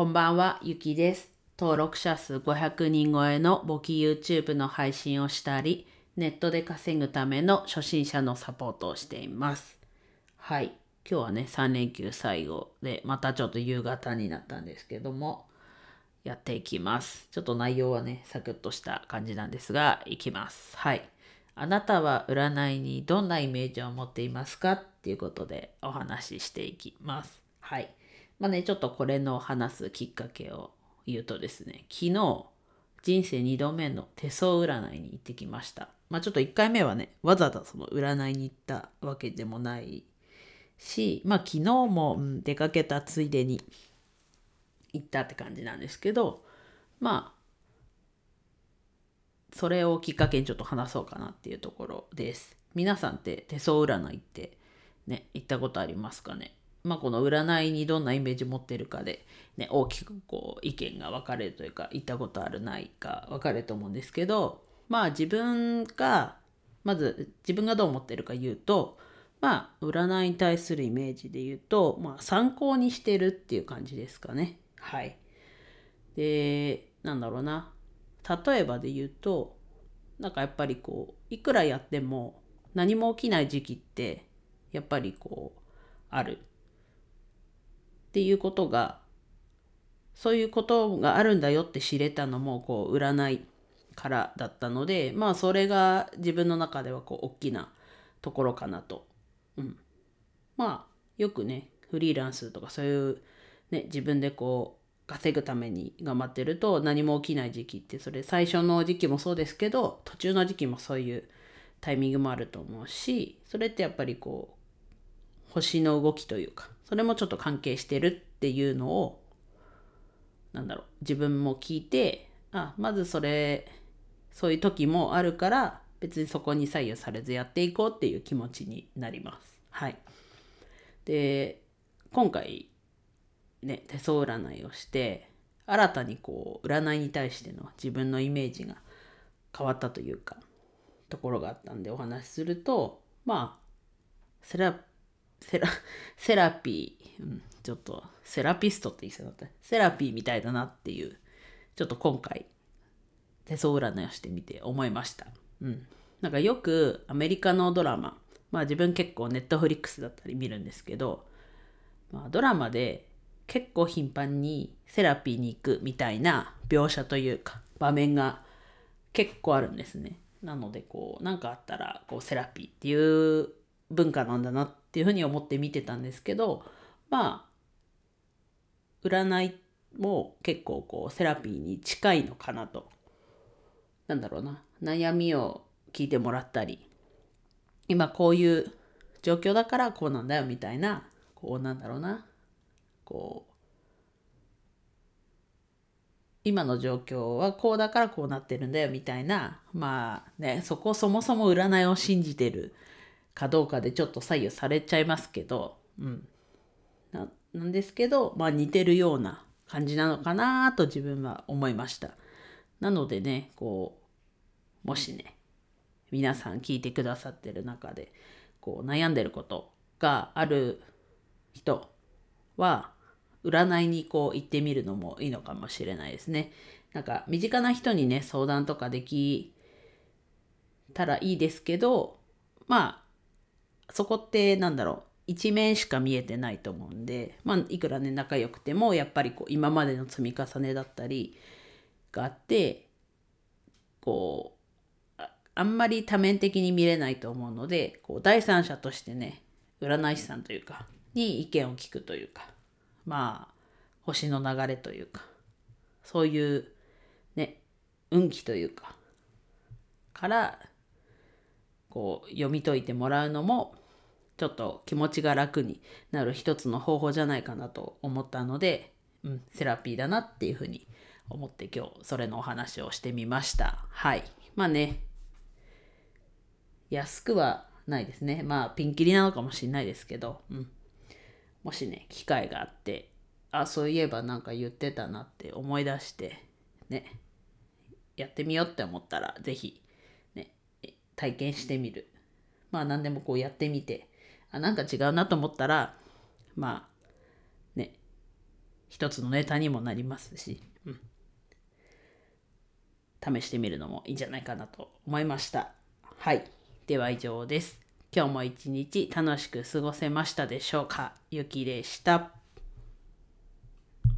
こんばんは、ゆきです。登録者数500人超えの簿記 YouTube の配信をしたり、ネットで稼ぐための初心者のサポートをしています。はい。今日はね、3連休最後で、またちょっと夕方になったんですけども、やっていきます。ちょっと内容はね、サクッとした感じなんですが、いきます。はい。あなたは占いにどんなイメージを持っていますか？っていうことでお話ししていきます。はい。まあね、ちょっとこれの話すきっかけを言うとですね、昨日、人生2度目の手相占いに行ってきました。まあちょっと1回目はね、わざわざその占いに行ったわけでもないし、まあ昨日も、うん出かけたついでに行ったって感じなんですけど、まあ、それをきっかけにちょっと話そうかなっていうところです。皆さんって手相占いってね、行ったことありますかね？まあこの占いにどんなイメージ持ってるかで、ね、大きくこう意見が分かれるというか、行ったことあるないか分かれると思うんですけど、まあ自分が、まず自分がどう思ってるか言うと、まあ占いに対するイメージで言うと、まあ参考にしてるっていう感じですかね。はい。で、なんだろうな。例えばで言うと、なんかやっぱりこう、いくらやっても何も起きない時期って、やっぱりこう、ある。っていうことが、そういうことがあるんだよって知れたのも、こう、占いからだったので、まあ、それが自分の中では、こう、大きなところかなと。うん。まあ、よくね、フリーランスとかそういう、ね、自分でこう、稼ぐために頑張ってると何も起きない時期って、それ最初の時期もそうですけど、途中の時期もそういうタイミングもあると思うし、それってやっぱりこう、星の動きというか、それもちょっと関係してるっていうのを、なんだろう、自分も聞いて、あ、まずそれ、そういう時もあるから、別にそこに左右されずやっていこうっていう気持ちになります。はい。で、今回、ね、手相占いをして、新たにこう、占いに対しての自分のイメージが変わったというか、ところがあったんでお話しすると、まあ、セラセラセラピー、うん、ちょっとセラピストって言いそうだった。セラピーみたいだなっていうちょっと今回手相占いをしてみて思いました、うん、なんかよくアメリカのドラマまあ自分結構ネットフリックスだったり見るんですけど、まあ、ドラマで結構頻繁にセラピーに行くみたいな描写というか場面が結構あるんですね。なのでこう何かあったらこうセラピーっていう文化なんだなっっていうふうに思って見てたんですけどまあ占いも結構こうセラピーに近いのかなと。なんだろうな。悩みを聞いてもらったり今こういう状況だからこうなんだよみたいなこうなんだろうな。こう今の状況はこうだからこうなってるんだよみたいなまあねそこそもそも占いを信じてるかどうかでちょっと左右されちゃいますけど、うん。ななんですけど、まあ似てるような感じなのかなと自分は思いました。なのでね、こう、もしね、皆さん聞いてくださってる中で、こう悩んでることがある人は、占いにこう行ってみるのもいいのかもしれないですね。なんか身近な人にね、相談とかできたらいいですけど、まあ、そこってなんだろう一面しか見えてないと思うんで、まあ、いくらね仲良くてもやっぱりこう今までの積み重ねだったりがあってこうあんまり多面的に見れないと思うのでこう第三者としてね占い師さんというかに意見を聞くというかまあ星の流れというかそういうね運気というかからこう読み解いてもらうのもちょっと気持ちが楽になる一つの方法じゃないかなと思ったので、うん、セラピーだなっていうふうに思って今日それのお話をしてみました。はい。まあね、安くはないですね。まあピンキリなのかもしれないですけど、うん。もしね、機会があって、あ、そういえばなんか言ってたなって思い出して、ね、やってみようって思ったら、ぜひ、ね、体験してみる。まあ何でもこうやってみて、あ、なんか違うなと思ったら、まあ、ね、一つのネタにもなりますし、うん、試してみるのもいいんじゃないかなと思いました。はい。では以上です。今日も一日楽しく過ごせましたでしょうか？ゆきでした